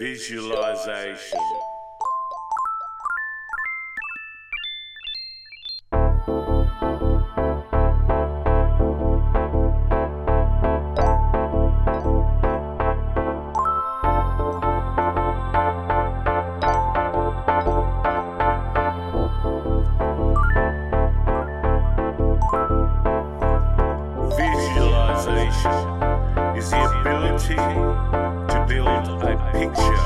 Visualization. Visualization is the ability build a picture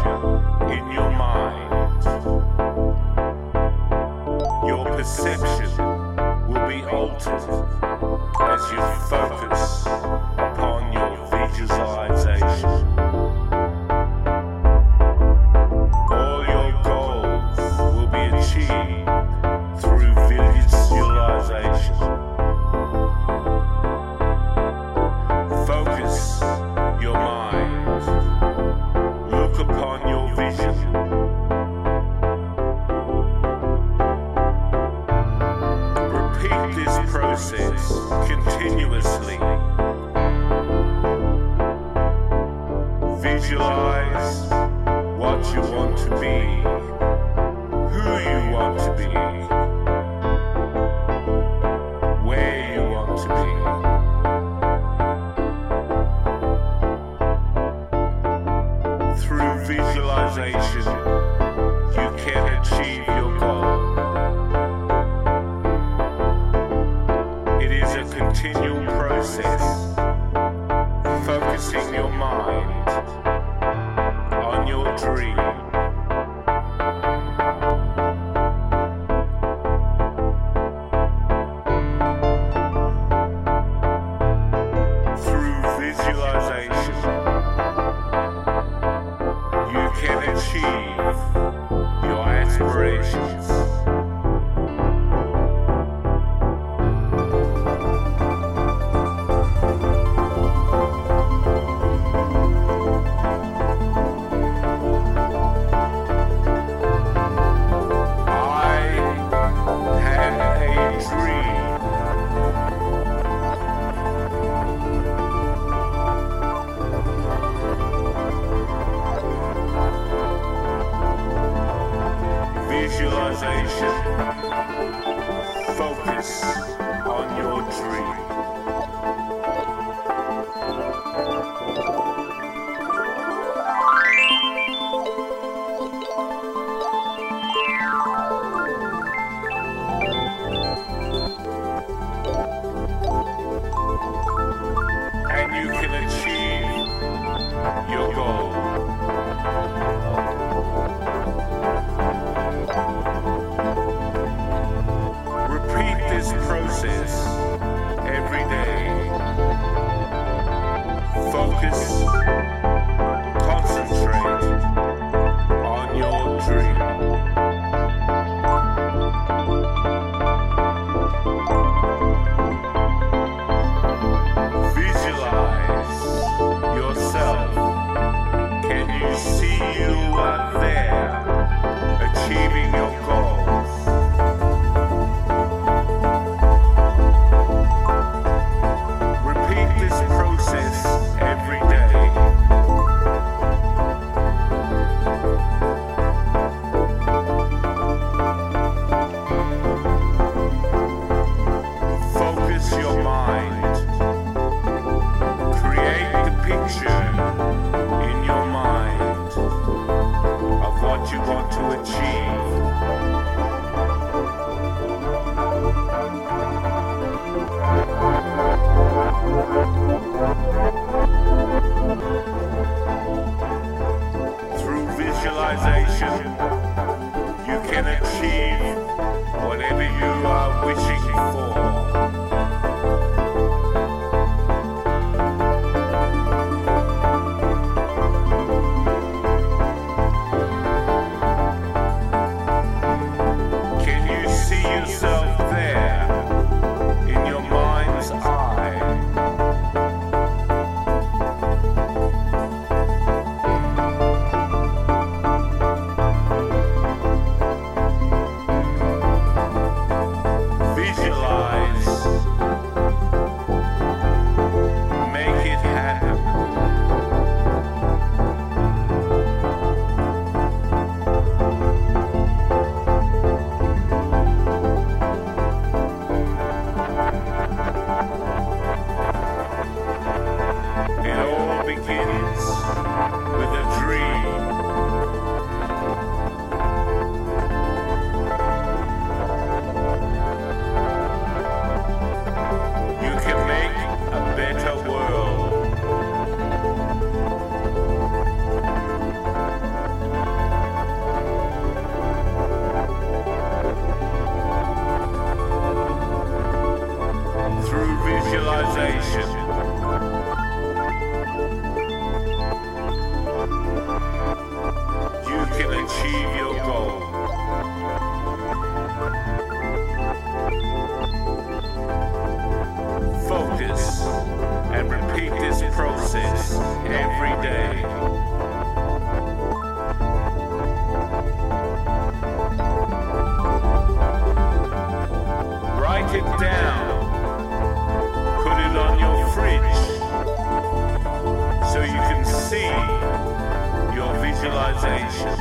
in your mind. Your perception will be altered as you focus. services continuously. Visualize what you want to be, who you want to be, where you want to be. Through visualization, Visualization. Focus on your dream. see your visualization.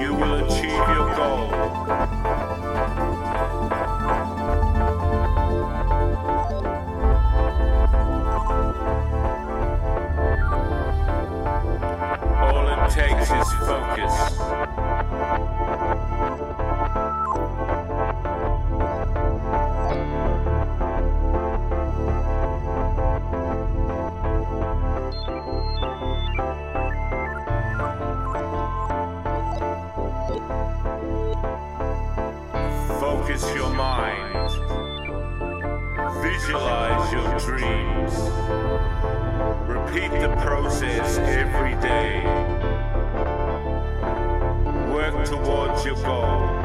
You will achieve your goal. Focus your mind. Visualize your dreams. Repeat the process every day. Work towards your goal.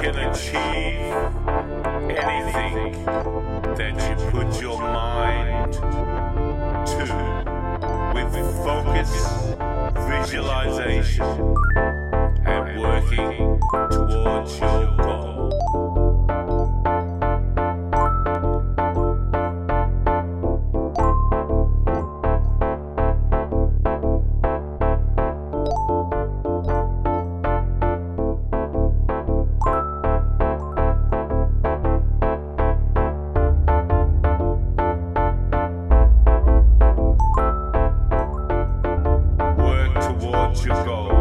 can achieve anything that you put your mind to with focus, visualization, and working towards your your go.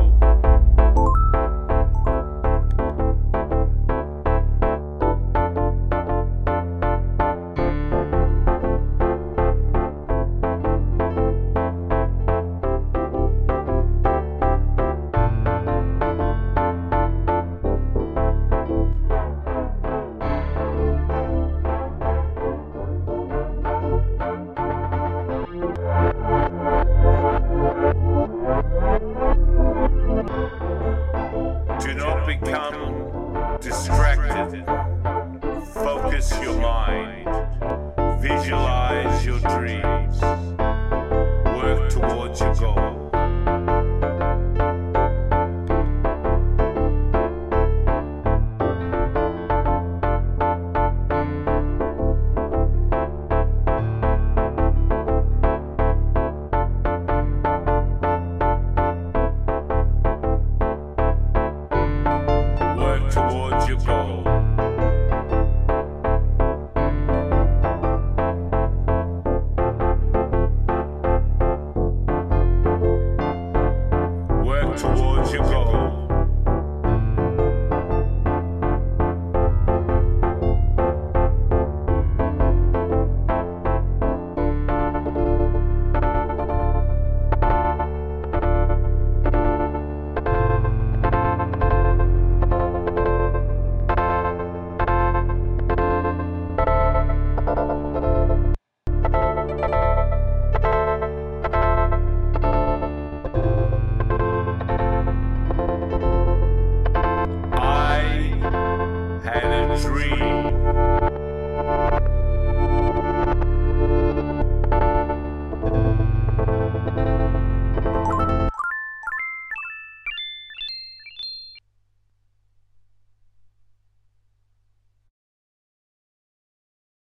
Dream.